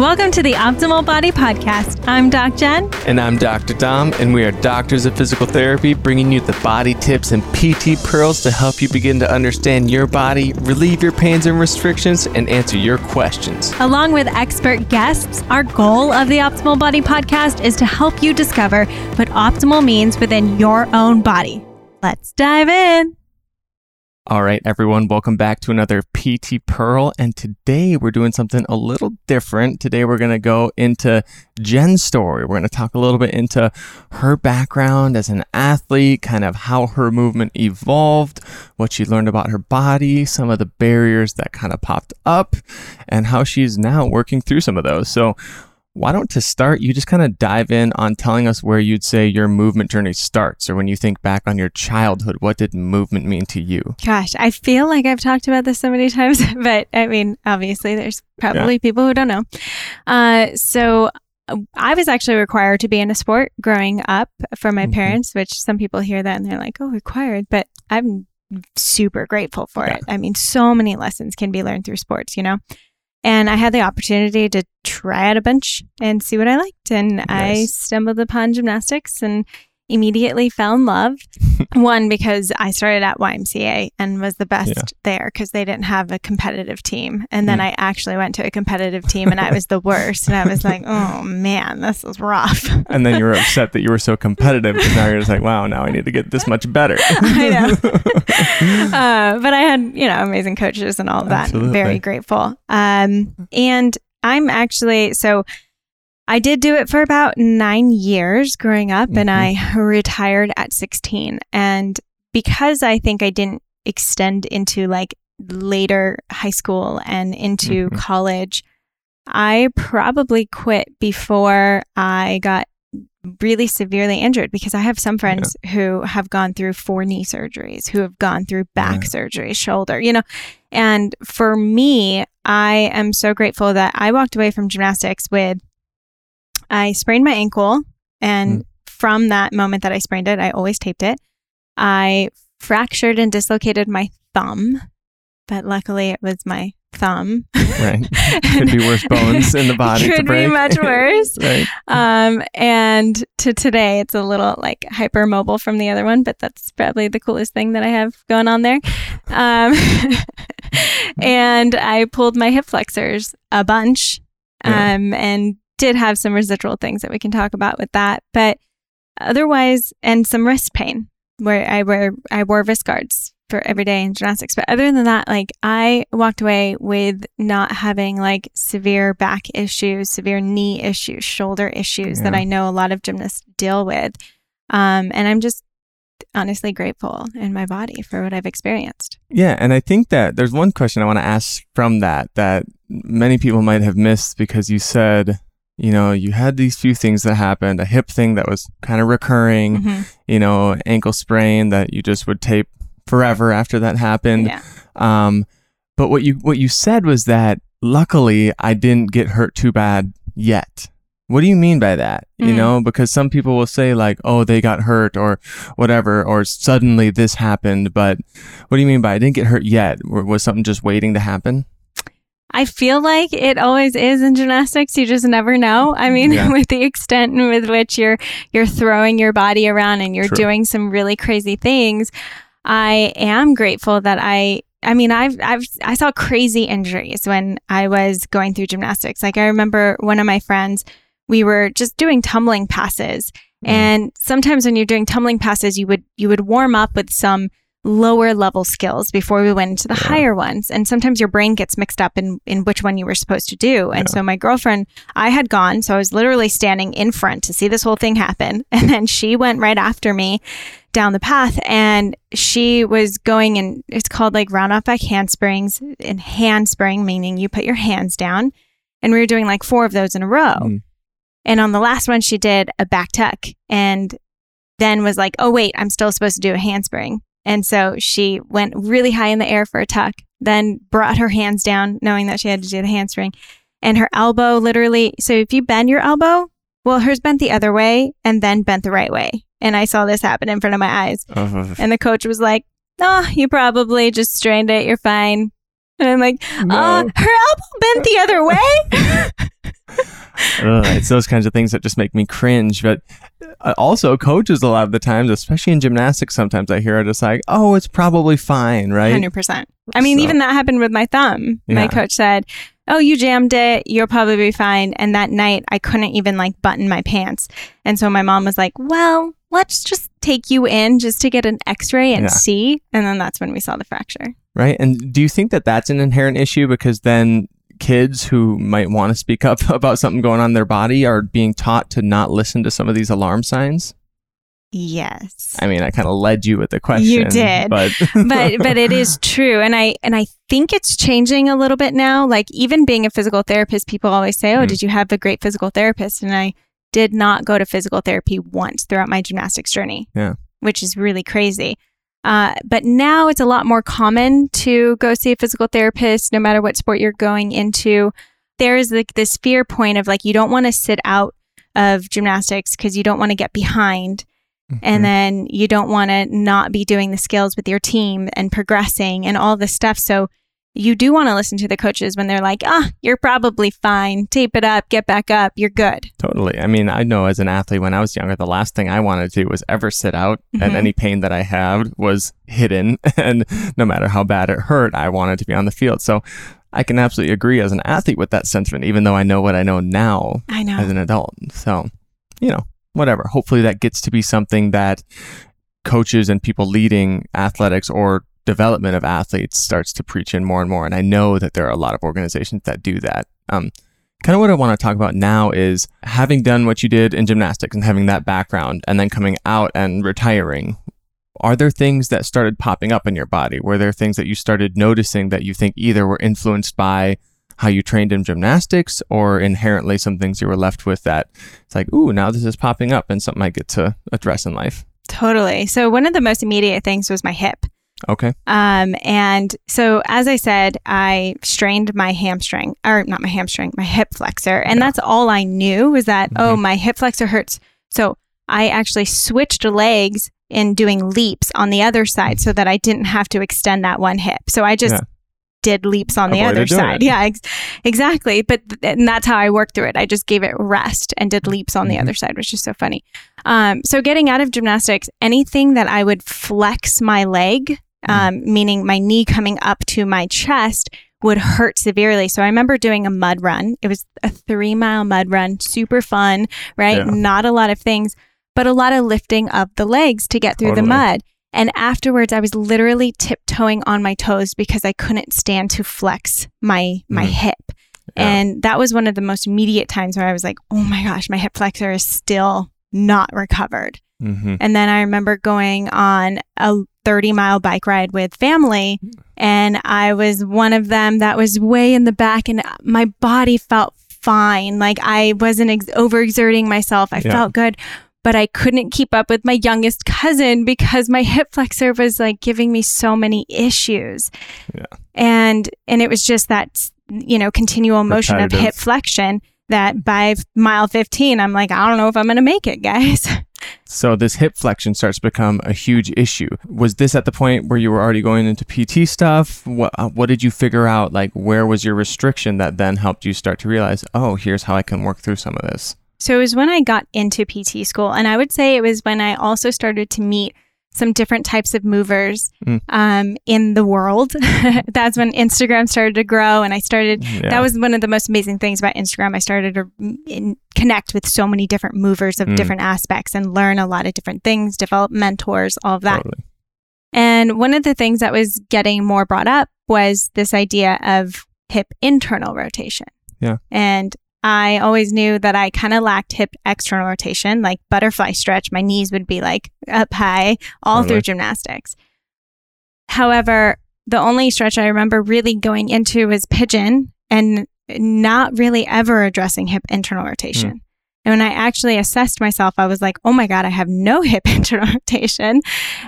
Welcome to the Optimal Body Podcast. I'm Doc Jen. And I'm Dr. Dom, and we are doctors of physical therapy, bringing you the body tips and PT pearls to help you begin to understand your body, relieve your pains and restrictions, and answer your questions. Along with expert guests, our goal of the Optimal Body Podcast is to help you discover what optimal means within your own body. Let's dive in. All right, everyone, welcome back to another PT Pearl. And today we're doing something a little different. Today we're going to go into Jen's story. We're going to talk a little bit into her background as an athlete, kind of how her movement evolved, what she learned about her body, some of the barriers that kind of popped up, and how she's now working through some of those. So, why don't to start, you just kind of dive in on telling us where you'd say your movement journey starts, or when you think back on your childhood, what did movement mean to you? Gosh, I feel like I've talked about this so many times, but I mean, obviously, there's probably yeah. people who don't know. Uh, so uh, I was actually required to be in a sport growing up from my mm-hmm. parents, which some people hear that and they're like, oh, required. But I'm super grateful for yeah. it. I mean, so many lessons can be learned through sports, you know? And I had the opportunity to try out a bunch and see what I liked. And nice. I stumbled upon gymnastics and immediately fell in love. One, because I started at YMCA and was the best yeah. there because they didn't have a competitive team. And then mm. I actually went to a competitive team and I was the worst. And I was like, oh man, this is rough. and then you were upset that you were so competitive because now you're just like, wow, now I need to get this much better. I know. uh, but I had, you know, amazing coaches and all of that. Absolutely. Very grateful. Um, and I'm actually, so I did do it for about nine years growing up, mm-hmm. and I retired at 16. And because I think I didn't extend into like later high school and into mm-hmm. college, I probably quit before I got really severely injured because I have some friends yeah. who have gone through four knee surgeries, who have gone through back yeah. surgery, shoulder, you know. And for me, I am so grateful that I walked away from gymnastics with I sprained my ankle. And mm. from that moment that I sprained it, I always taped it. I fractured and dislocated my thumb, but luckily it was my thumb. Right. Could be worse bones in the body. Could be much worse. right. Um, and to today, it's a little like hypermobile from the other one, but that's probably the coolest thing that I have going on there. Um, and I pulled my hip flexors a bunch. Yeah. Um, and did have some residual things that we can talk about with that, but otherwise, and some wrist pain where I wear I wore wrist guards for every day in gymnastics. But other than that, like I walked away with not having like severe back issues, severe knee issues, shoulder issues yeah. that I know a lot of gymnasts deal with. Um, and I'm just honestly grateful in my body for what I've experienced. Yeah, and I think that there's one question I want to ask from that that many people might have missed because you said you know, you had these few things that happened, a hip thing that was kind of recurring, mm-hmm. you know, ankle sprain that you just would tape forever after that happened. Yeah. Um, but what you what you said was that luckily I didn't get hurt too bad yet. What do you mean by that? Mm. You know, because some people will say like, "Oh, they got hurt," or whatever, or suddenly this happened. But what do you mean by I didn't get hurt yet? Was something just waiting to happen? I feel like it always is in gymnastics. You just never know. I mean, yeah. with the extent with which you're you're throwing your body around and you're True. doing some really crazy things, I am grateful that I I mean, I've I've I saw crazy injuries when I was going through gymnastics. Like I remember one of my friends, we were just doing tumbling passes. Mm. And sometimes when you're doing tumbling passes, you would you would warm up with some lower level skills before we went into the yeah. higher ones. And sometimes your brain gets mixed up in, in which one you were supposed to do. And yeah. so my girlfriend, I had gone, so I was literally standing in front to see this whole thing happen. And then she went right after me down the path and she was going and it's called like round off back handsprings and handspring, meaning you put your hands down. And we were doing like four of those in a row. Mm. And on the last one, she did a back tuck and then was like, oh, wait, I'm still supposed to do a handspring. And so she went really high in the air for a tuck, then brought her hands down, knowing that she had to do the handspring. And her elbow literally, so if you bend your elbow, well, hers bent the other way and then bent the right way. And I saw this happen in front of my eyes. Uh-huh. And the coach was like, Oh, you probably just strained it. You're fine. And I'm like, no. uh, her elbow bent the other way. Ugh, it's those kinds of things that just make me cringe. But Uh, also, coaches a lot of the times, especially in gymnastics, sometimes I hear it just like, "Oh, it's probably fine, right?" Hundred percent. I mean, so, even that happened with my thumb. Yeah. My coach said, "Oh, you jammed it. You'll probably be fine." And that night, I couldn't even like button my pants, and so my mom was like, "Well." Let's just take you in just to get an x ray and yeah. see. And then that's when we saw the fracture. Right. And do you think that that's an inherent issue? Because then kids who might want to speak up about something going on in their body are being taught to not listen to some of these alarm signs? Yes. I mean, I kind of led you with the question. You did. But but but it is true and I and I think it's changing a little bit now. Like even being a physical therapist, people always say, "Oh, mm. did you have a great physical therapist?" And I did not go to physical therapy once throughout my gymnastics journey. Yeah. Which is really crazy. Uh, but now it's a lot more common to go see a physical therapist, no matter what sport you're going into. There is like this fear point of like, you don't want to sit out of gymnastics because you don't want to get behind. Mm-hmm. And then you don't want to not be doing the skills with your team and progressing and all this stuff. So you do want to listen to the coaches when they're like, ah, you're probably fine. Tape it up, get back up, you're good. Totally. I mean, I know as an athlete, when I was younger, the last thing I wanted to do was ever sit out, mm-hmm. and any pain that I had was hidden. And no matter how bad it hurt, I wanted to be on the field. So I can absolutely agree as an athlete with that sentiment, even though I know what I know now I know. as an adult. So, you know, whatever. Hopefully that gets to be something that coaches and people leading athletics or development of athletes starts to preach in more and more. And I know that there are a lot of organizations that do that. Um, kind of what I want to talk about now is having done what you did in gymnastics and having that background and then coming out and retiring. Are there things that started popping up in your body? Were there things that you started noticing that you think either were influenced by how you trained in gymnastics or inherently some things you were left with that it's like, ooh, now this is popping up and something I get to address in life? Totally. So, one of the most immediate things was my hip. Okay. Um, and so, as I said, I strained my hamstring, or not my hamstring, my hip flexor. And yeah. that's all I knew was that, oh, mm-hmm. oh, my hip flexor hurts. So, I actually switched legs in doing leaps on the other side so that I didn't have to extend that one hip. So, I just yeah. did leaps on the other side. It. Yeah, ex- exactly. But th- and that's how I worked through it. I just gave it rest and did leaps on mm-hmm. the other side, which is so funny. Um, so, getting out of gymnastics, anything that I would flex my leg Um, meaning my knee coming up to my chest would hurt severely. So I remember doing a mud run. It was a three mile mud run, super fun, right? Yeah. Not a lot of things, but a lot of lifting of the legs to get through totally. the mud. And afterwards, I was literally tiptoeing on my toes because I couldn't stand to flex my my mm. hip. Yeah. And that was one of the most immediate times where I was like, "Oh my gosh, my hip flexor is still not recovered." Mm-hmm. And then I remember going on a 30 mile bike ride with family. And I was one of them that was way in the back, and my body felt fine. Like I wasn't ex- overexerting myself. I yeah. felt good, but I couldn't keep up with my youngest cousin because my hip flexor was like giving me so many issues. Yeah. And and it was just that you know continual motion of hip flexion that by mile 15 I'm like I don't know if I'm going to make it, guys. So this hip flexion starts to become a huge issue. Was this at the point where you were already going into PT stuff? What uh, what did you figure out? Like where was your restriction that then helped you start to realize, oh, here's how I can work through some of this? So it was when I got into PT school, and I would say it was when I also started to meet some different types of movers mm. um, in the world. That's when Instagram started to grow, and I started. Yeah. That was one of the most amazing things about Instagram. I started to in, connect with so many different movers of mm. different aspects and learn a lot of different things, develop mentors, all of that. Totally. And one of the things that was getting more brought up was this idea of hip internal rotation. Yeah. And I always knew that I kind of lacked hip external rotation, like butterfly stretch. My knees would be like up high all through gymnastics. However, the only stretch I remember really going into was pigeon and not really ever addressing hip internal rotation. Mm. And when I actually assessed myself, I was like, oh my God, I have no hip internal rotation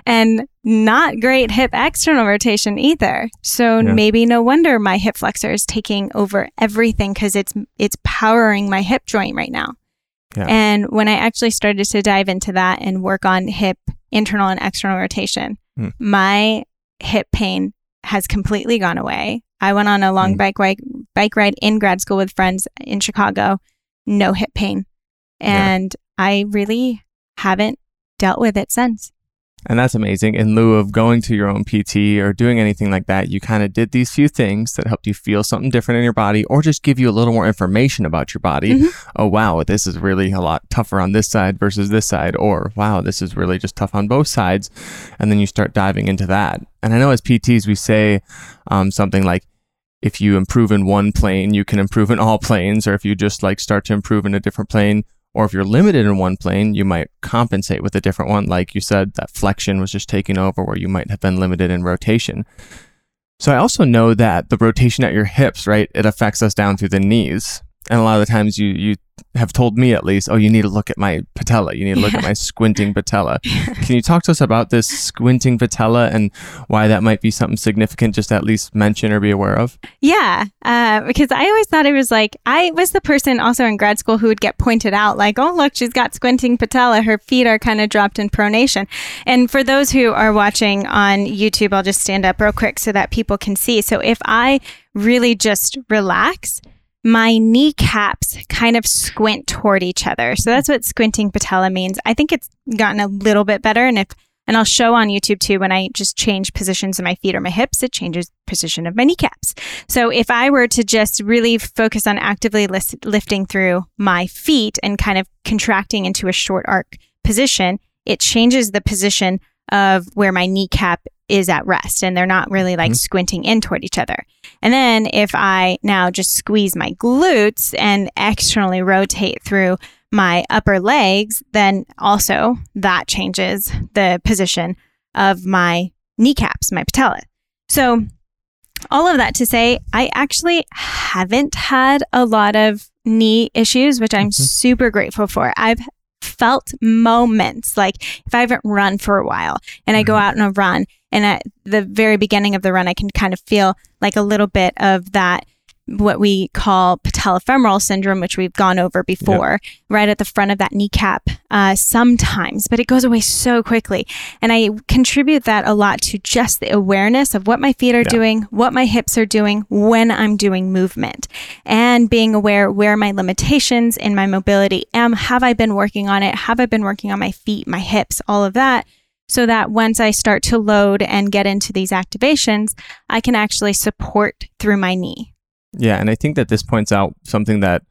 and not great hip external rotation either. So yeah. maybe no wonder my hip flexor is taking over everything because it's it's powering my hip joint right now. Yeah. And when I actually started to dive into that and work on hip internal and external rotation, mm. my hip pain has completely gone away. I went on a long mm. bike ride, bike ride in grad school with friends in Chicago, no hip pain. And yeah. I really haven't dealt with it since. And that's amazing. In lieu of going to your own PT or doing anything like that, you kind of did these few things that helped you feel something different in your body or just give you a little more information about your body. Mm-hmm. Oh, wow, this is really a lot tougher on this side versus this side. Or, wow, this is really just tough on both sides. And then you start diving into that. And I know as PTs, we say um, something like, if you improve in one plane, you can improve in all planes. Or if you just like start to improve in a different plane, or if you're limited in one plane, you might compensate with a different one. Like you said, that flexion was just taking over where you might have been limited in rotation. So I also know that the rotation at your hips, right, it affects us down through the knees. And a lot of the times you, you have told me at least, oh, you need to look at my patella. You need to look yeah. at my squinting patella. Can you talk to us about this squinting patella and why that might be something significant just at least mention or be aware of? Yeah, uh, because I always thought it was like, I was the person also in grad school who would get pointed out, like, oh, look, she's got squinting patella. Her feet are kind of dropped in pronation. And for those who are watching on YouTube, I'll just stand up real quick so that people can see. So if I really just relax, my kneecaps kind of squint toward each other. So that's what squinting patella means. I think it's gotten a little bit better. And if, and I'll show on YouTube too, when I just change positions of my feet or my hips, it changes position of my kneecaps. So if I were to just really focus on actively lifting through my feet and kind of contracting into a short arc position, it changes the position of where my kneecap is at rest and they're not really like mm-hmm. squinting in toward each other. And then if I now just squeeze my glutes and externally rotate through my upper legs, then also that changes the position of my kneecaps, my patella. So all of that to say, I actually haven't had a lot of knee issues, which I'm mm-hmm. super grateful for. I've felt moments like if I haven't run for a while and I go mm-hmm. out on a run and at the very beginning of the run, I can kind of feel like a little bit of that what we call patellofemoral syndrome, which we've gone over before, yep. right at the front of that kneecap uh, sometimes, but it goes away so quickly. And I contribute that a lot to just the awareness of what my feet are yeah. doing, what my hips are doing when I'm doing movement, and being aware where my limitations in my mobility am. Have I been working on it? Have I been working on my feet, my hips, all of that? So that once I start to load and get into these activations, I can actually support through my knee. Yeah, and I think that this points out something that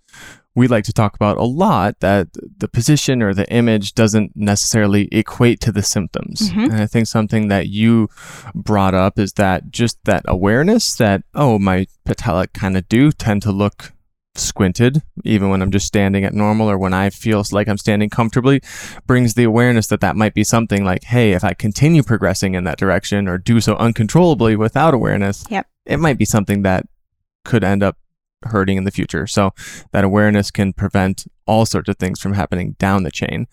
we like to talk about a lot that the position or the image doesn't necessarily equate to the symptoms. Mm-hmm. And I think something that you brought up is that just that awareness that, oh, my patella kind of do tend to look squinted, even when I'm just standing at normal or when I feel like I'm standing comfortably, brings the awareness that that might be something like, hey, if I continue progressing in that direction or do so uncontrollably without awareness, yep. it might be something that could end up hurting in the future. So that awareness can prevent all sorts of things from happening down the chain.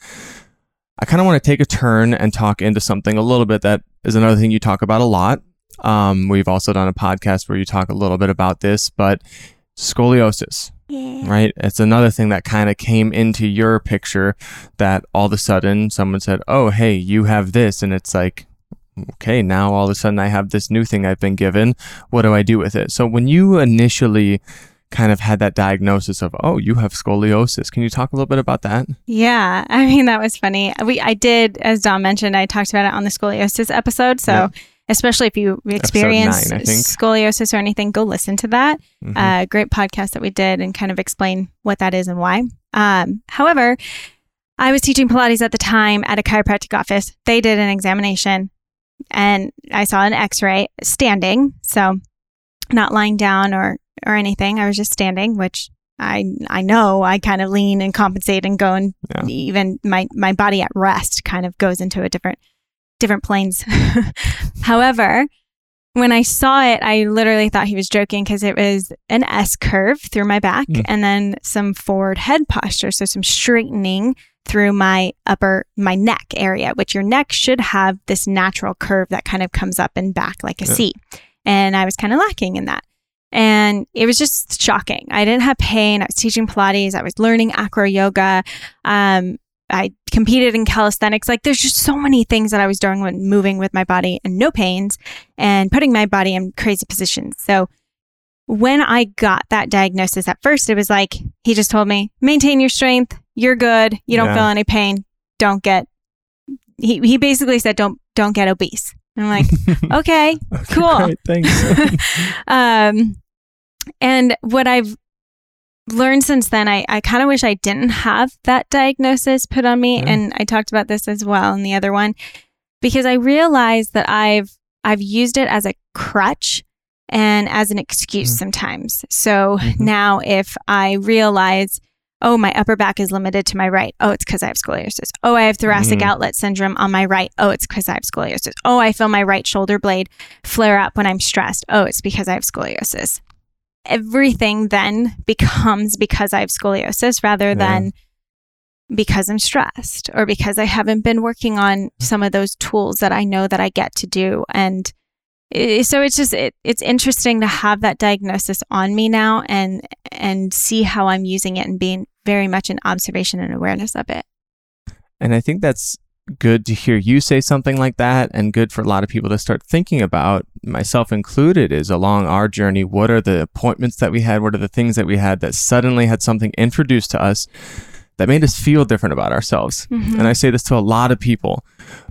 I kind of want to take a turn and talk into something a little bit that is another thing you talk about a lot. Um, we've also done a podcast where you talk a little bit about this, but scoliosis. Yeah. Right? It's another thing that kind of came into your picture that all of a sudden someone said, Oh, hey, you have this. And it's like, okay, now all of a sudden I have this new thing I've been given. What do I do with it? So when you initially kind of had that diagnosis of, oh, you have scoliosis. Can you talk a little bit about that? Yeah. I mean, that was funny. We I did, as Dom mentioned, I talked about it on the scoliosis episode. So yeah. Especially if you experience nine, scoliosis or anything, go listen to that. Mm-hmm. Uh, great podcast that we did and kind of explain what that is and why. Um, however, I was teaching Pilates at the time at a chiropractic office. They did an examination and I saw an x-ray standing. So not lying down or, or anything. I was just standing, which I, I know I kind of lean and compensate and go and yeah. even my, my body at rest kind of goes into a different, different planes. However, when I saw it, I literally thought he was joking because it was an S curve through my back mm. and then some forward head posture. So some straightening through my upper, my neck area, which your neck should have this natural curve that kind of comes up and back like a yeah. C. And I was kind of lacking in that. And it was just shocking. I didn't have pain. I was teaching Pilates. I was learning acro yoga. Um, I competed in calisthenics. Like there's just so many things that I was doing when moving with my body and no pains and putting my body in crazy positions. So when I got that diagnosis at first, it was like he just told me, maintain your strength, you're good, you don't yeah. feel any pain, don't get he he basically said don't don't get obese. And I'm like, okay, cool. Great, thanks. um and what I've learned since then, I, I kind of wish I didn't have that diagnosis put on me. Yeah. And I talked about this as well in the other one, because I realized that I've I've used it as a crutch and as an excuse mm-hmm. sometimes. So mm-hmm. now if I realize, oh, my upper back is limited to my right, oh, it's because I have scoliosis. Oh, I have thoracic mm-hmm. outlet syndrome on my right, oh, it's because I have scoliosis. Oh, I feel my right shoulder blade flare up when I'm stressed. Oh, it's because I have scoliosis. Everything then becomes because I have scoliosis rather yeah. than because I'm stressed or because I haven't been working on some of those tools that I know that I get to do. And so it's just it, it's interesting to have that diagnosis on me now and and see how I'm using it and being very much in observation and awareness of it. And I think that's good to hear you say something like that and good for a lot of people to start thinking about myself included is along our journey what are the appointments that we had what are the things that we had that suddenly had something introduced to us that made us feel different about ourselves. Mm-hmm. And I say this to a lot of people.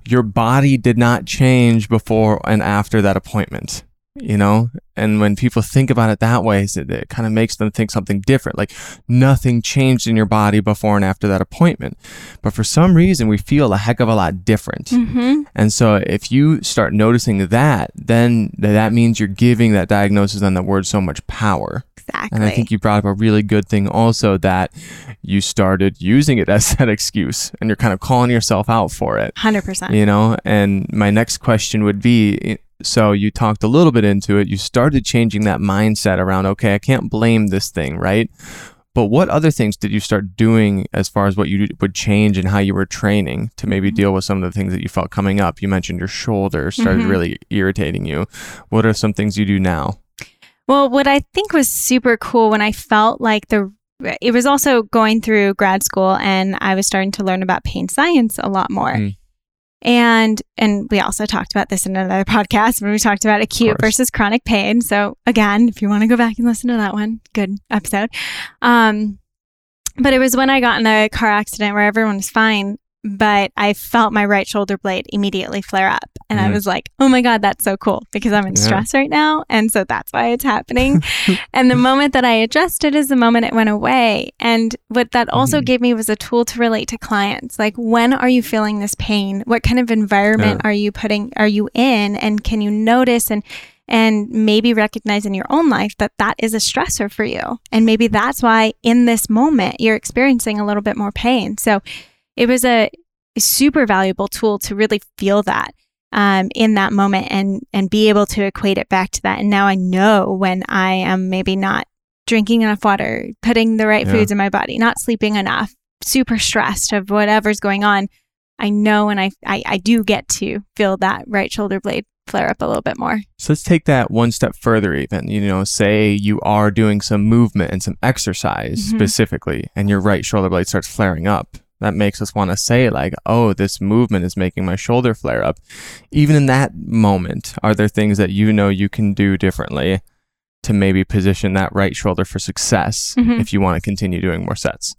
Your body did not change before and after that appointment, you know? And when people think about it that way, it, it kind of makes them think something different. Like nothing changed in your body before and after that appointment. But for some reason, we feel a heck of a lot different. Mm-hmm. And so if you start noticing that, then that means you're giving that diagnosis and that word so much power. Exactly. And I think you brought up a really good thing also that you started using it as that excuse and you're kind of calling yourself out for it. 100%. You know, and my next question would be so you talked a little bit into it. You started changing that mindset around, okay, I can't blame this thing, right? But what other things did you start doing as far as what you would change and how you were training to maybe mm-hmm. deal with some of the things that you felt coming up? You mentioned your shoulder started mm-hmm. really irritating you. What are some things you do now? Well, what I think was super cool when I felt like the it was also going through grad school and I was starting to learn about pain science a lot more. Mm. And and we also talked about this in another podcast when we talked about acute versus chronic pain. So again, if you want to go back and listen to that one, good episode. Um, but it was when I got in a car accident where everyone was fine but I felt my right shoulder blade immediately flare up. And mm-hmm. I was like, oh my God, that's so cool because I'm in yeah. stress right now. And so that's why it's happening. and the moment that I adjusted is the moment it went away. And what that also mm-hmm. gave me was a tool to relate to clients. Like, when are you feeling this pain? What kind of environment yeah. are you putting, are you in? And can you notice and, and maybe recognize in your own life that that is a stressor for you. And maybe that's why in this moment you're experiencing a little bit more pain. So it was a, super valuable tool to really feel that um, in that moment and and be able to equate it back to that. And now I know when I am maybe not drinking enough water, putting the right yeah. foods in my body, not sleeping enough, super stressed of whatever's going on. I know and I, I, I do get to feel that right shoulder blade flare up a little bit more. So let's take that one step further, even. You know, say you are doing some movement and some exercise mm-hmm. specifically, and your right shoulder blade starts flaring up that makes us want to say like oh this movement is making my shoulder flare up even in that moment are there things that you know you can do differently to maybe position that right shoulder for success mm-hmm. if you want to continue doing more sets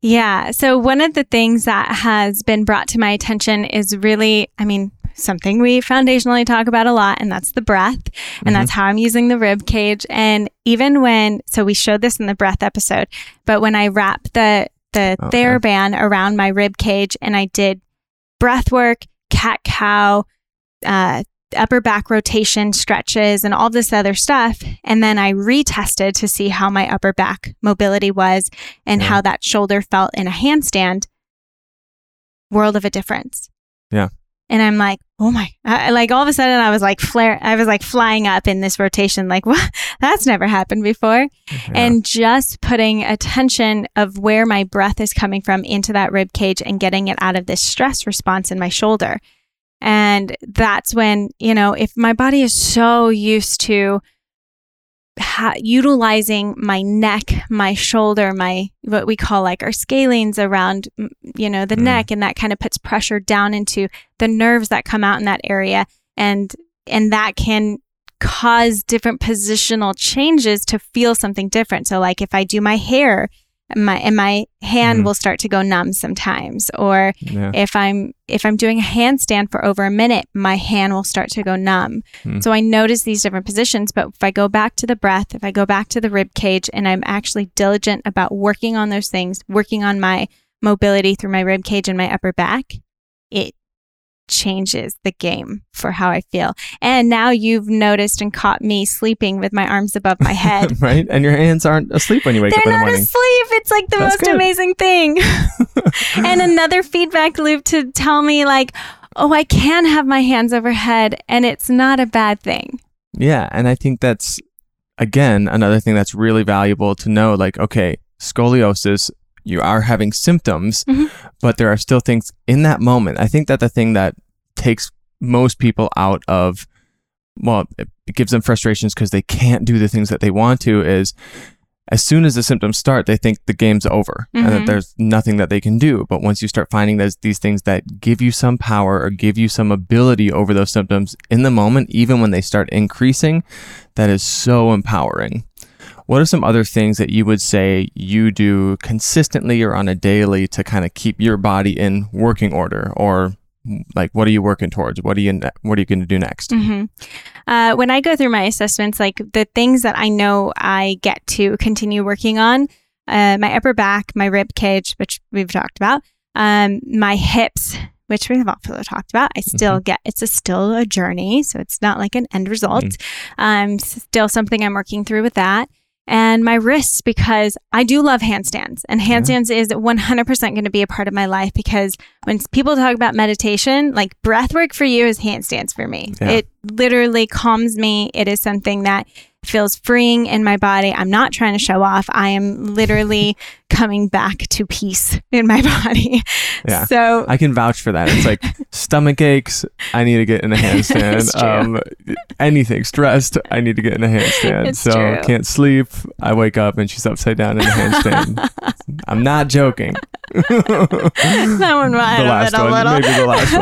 yeah so one of the things that has been brought to my attention is really i mean something we foundationally talk about a lot, and that's the breath. And mm-hmm. that's how I'm using the rib cage. And even when, so we showed this in the breath episode, but when I wrap the the okay. TheraBand around my rib cage and I did breath work, cat cow, uh, upper back rotation stretches and all this other stuff. And then I retested to see how my upper back mobility was and yeah. how that shoulder felt in a handstand. World of a difference. Yeah. And I'm like, oh my, I, like all of a sudden I was like flare, I was like flying up in this rotation, like, what? That's never happened before. Yeah. And just putting attention of where my breath is coming from into that rib cage and getting it out of this stress response in my shoulder. And that's when, you know, if my body is so used to ha- utilizing my neck, my shoulder, my what we call like our scalenes around, you know, the mm. neck, and that kind of puts pressure down into the nerves that come out in that area, and and that can cause different positional changes to feel something different. So, like if I do my hair my and my hand mm will start to go numb sometimes or yeah. if i'm if i'm doing a handstand for over a minute my hand will start to go numb mm. so i notice these different positions but if i go back to the breath if i go back to the rib cage and i'm actually diligent about working on those things working on my mobility through my rib cage and my upper back it changes the game for how I feel. And now you've noticed and caught me sleeping with my arms above my head. right? And your hands aren't asleep when you wake They're up in the morning. They're not asleep. It's like the That's most good. amazing thing. and another feedback loop to tell me like, "Oh, I can have my hands overhead and it's not a bad thing." Yeah, and I think that's again another thing that's really valuable to know like, okay, scoliosis you are having symptoms, mm-hmm. but there are still things in that moment. I think that the thing that takes most people out of, well, it gives them frustrations because they can't do the things that they want to is as soon as the symptoms start, they think the game's over mm-hmm. and that mm-hmm. there's nothing that they can do. But once you start finding those, these things that give you some power or give you some ability over those symptoms in the moment, even when they start increasing, that is so empowering. What are some other things that you would say you do consistently or on a daily to kind of keep your body in working order? Or like what are you working towards? What are you what are you going to do next? Mm-hmm. uh, when i go through my assessments like the things that i know i get to continue working on uh, my upper back my rib cage which we've talked about um, my hips which we have also talked about. I still mm-hmm. get it's a still a journey, so it's not like an end result. Mm-hmm. Um, still something I'm working through with that and my wrists because I do love handstands and handstands yeah. is 100% going to be a part of my life because when people talk about meditation, like breath work for you is handstands for me. Yeah. It literally calms me. It is something that feels freeing in my body. I'm not trying to show off. I am literally coming back to peace in my body. Yeah. So I can vouch for that. It's like stomach aches, I need to get in a handstand. um, anything stressed, I need to get in a handstand. It's so true. can't sleep. I wake up and she's upside down in a handstand. I'm not joking. that one might the last one, little. maybe the last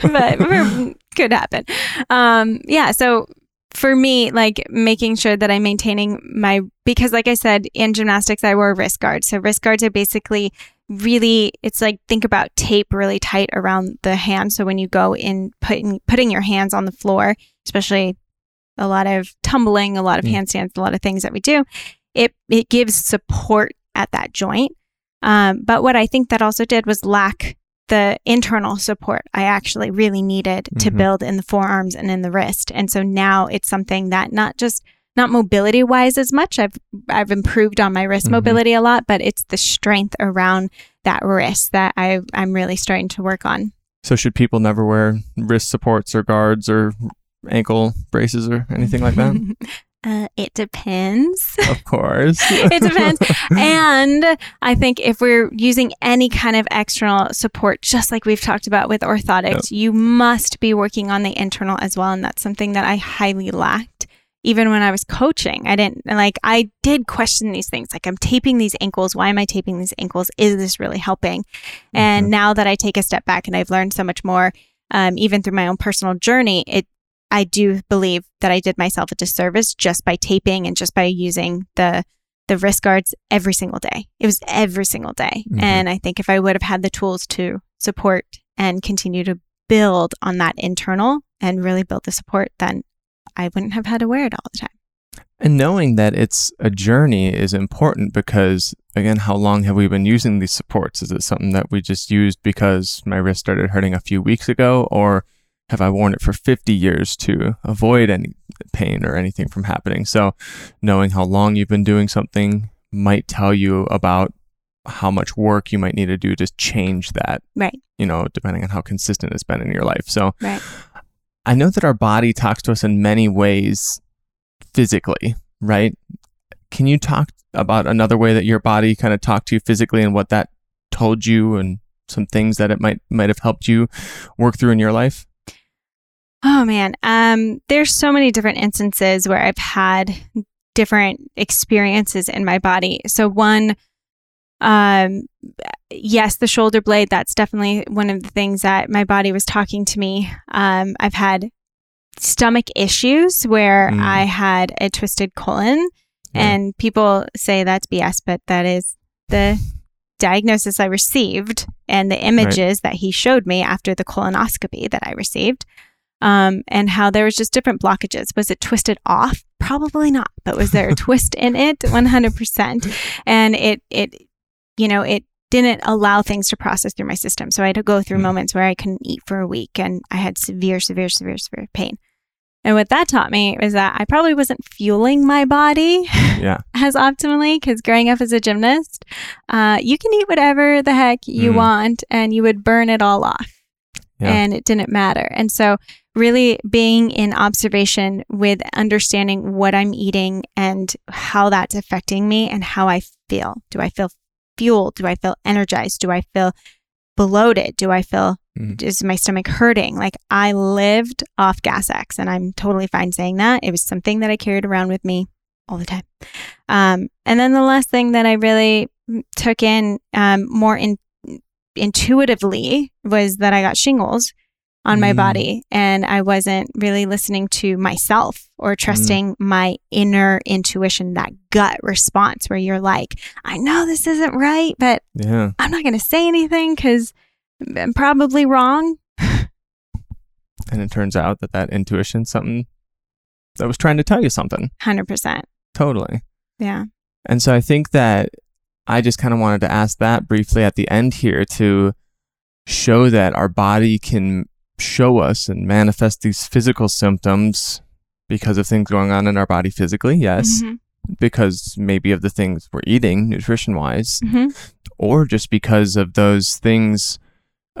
one, but but could happen. Um, yeah. So for me, like making sure that I'm maintaining my, because like I said, in gymnastics, I wore wrist guards. So wrist guards are basically really, it's like think about tape really tight around the hand. So when you go in putting, putting your hands on the floor, especially a lot of tumbling, a lot of mm. handstands, a lot of things that we do, it, it gives support at that joint. Um, but what I think that also did was lack the internal support I actually really needed mm-hmm. to build in the forearms and in the wrist. And so now it's something that not just not mobility wise as much. I've I've improved on my wrist mm-hmm. mobility a lot, but it's the strength around that wrist that I I'm really starting to work on. So should people never wear wrist supports or guards or ankle braces or anything like that? Uh, it depends. Of course. it depends. and I think if we're using any kind of external support, just like we've talked about with orthotics, yep. you must be working on the internal as well. And that's something that I highly lacked. Even when I was coaching, I didn't like, I did question these things. Like, I'm taping these ankles. Why am I taping these ankles? Is this really helping? Mm-hmm. And now that I take a step back and I've learned so much more, um, even through my own personal journey, it I do believe that I did myself a disservice just by taping and just by using the the wrist guards every single day. It was every single day. Mm-hmm. And I think if I would have had the tools to support and continue to build on that internal and really build the support, then I wouldn't have had to wear it all the time. And knowing that it's a journey is important because, again, how long have we been using these supports? Is it something that we just used because my wrist started hurting a few weeks ago? Or have I worn it for 50 years to avoid any pain or anything from happening? So, knowing how long you've been doing something might tell you about how much work you might need to do to change that. Right. You know, depending on how consistent it's been in your life. So, right. I know that our body talks to us in many ways physically, right? Can you talk about another way that your body kind of talked to you physically and what that told you and some things that it might might have helped you work through in your life? Oh man, um, there's so many different instances where I've had different experiences in my body. So one, um, yes, the shoulder blade. That's definitely one of the things that my body was talking to me. Um, I've had stomach issues where mm. I had a twisted colon, yeah. and people say that's BS, but that is the diagnosis I received and the images right. that he showed me after the colonoscopy that I received. Um, and how there was just different blockages. Was it twisted off? Probably not, but was there a twist in it? 100%. And it, it, you know, it didn't allow things to process through my system. So I had to go through mm. moments where I couldn't eat for a week and I had severe, severe, severe, severe pain. And what that taught me was that I probably wasn't fueling my body yeah. as optimally because growing up as a gymnast, uh, you can eat whatever the heck you mm. want and you would burn it all off. Yeah. And it didn't matter. And so, really being in observation with understanding what I'm eating and how that's affecting me and how I feel. Do I feel fueled? Do I feel energized? Do I feel bloated? Do I feel Mm-hmm. Is my stomach hurting? Like I lived off Gas X and I'm totally fine saying that. It was something that I carried around with me all the time. Um, and then the last thing that I really took in um, more in, intuitively was that I got shingles on my mm. body and I wasn't really listening to myself or mm. trusting mm. my inner intuition, that gut response where you're like, I know this isn't right, but yeah. I'm not going to say anything because I'm probably wrong. and it turns out that that intuition something that was trying to tell you something. 100%. Totally. Yeah. And so I think that I just kind of wanted to ask that briefly at the end here to show that our body can show us and manifest these physical symptoms because of things going on in our body physically, yes. Mm-hmm. Because maybe of the things we're eating nutrition wise, mm-hmm. or just because of those things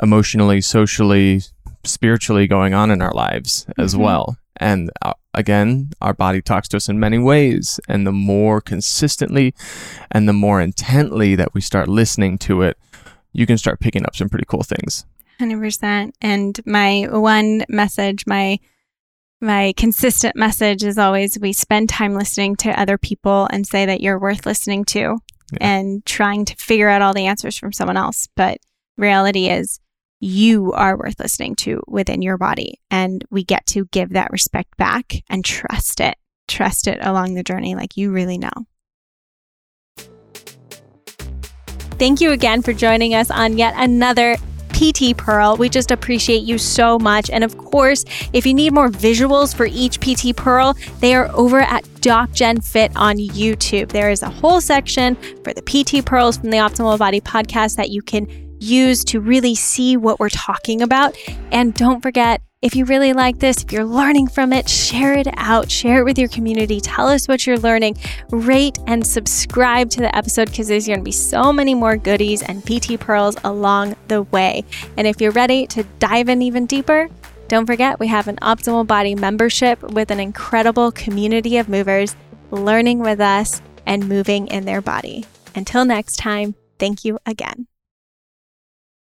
emotionally, socially, spiritually going on in our lives as mm-hmm. well. And uh, again, our body talks to us in many ways. And the more consistently and the more intently that we start listening to it, you can start picking up some pretty cool things. 100%. And my one message, my my consistent message is always we spend time listening to other people and say that you're worth listening to yeah. and trying to figure out all the answers from someone else. But reality is you are worth listening to within your body. And we get to give that respect back and trust it. Trust it along the journey like you really know. Thank you again for joining us on yet another PT Pearl. We just appreciate you so much. And of course, if you need more visuals for each PT Pearl, they are over at DocJen Fit on YouTube. There is a whole section for the PT Pearls from the Optimal Body podcast that you can use to really see what we're talking about. And don't forget, if you really like this, if you're learning from it, share it out, share it with your community. Tell us what you're learning. Rate and subscribe to the episode because there's going to be so many more goodies and PT pearls along the way. And if you're ready to dive in even deeper, don't forget we have an Optimal Body membership with an incredible community of movers learning with us and moving in their body. Until next time, thank you again.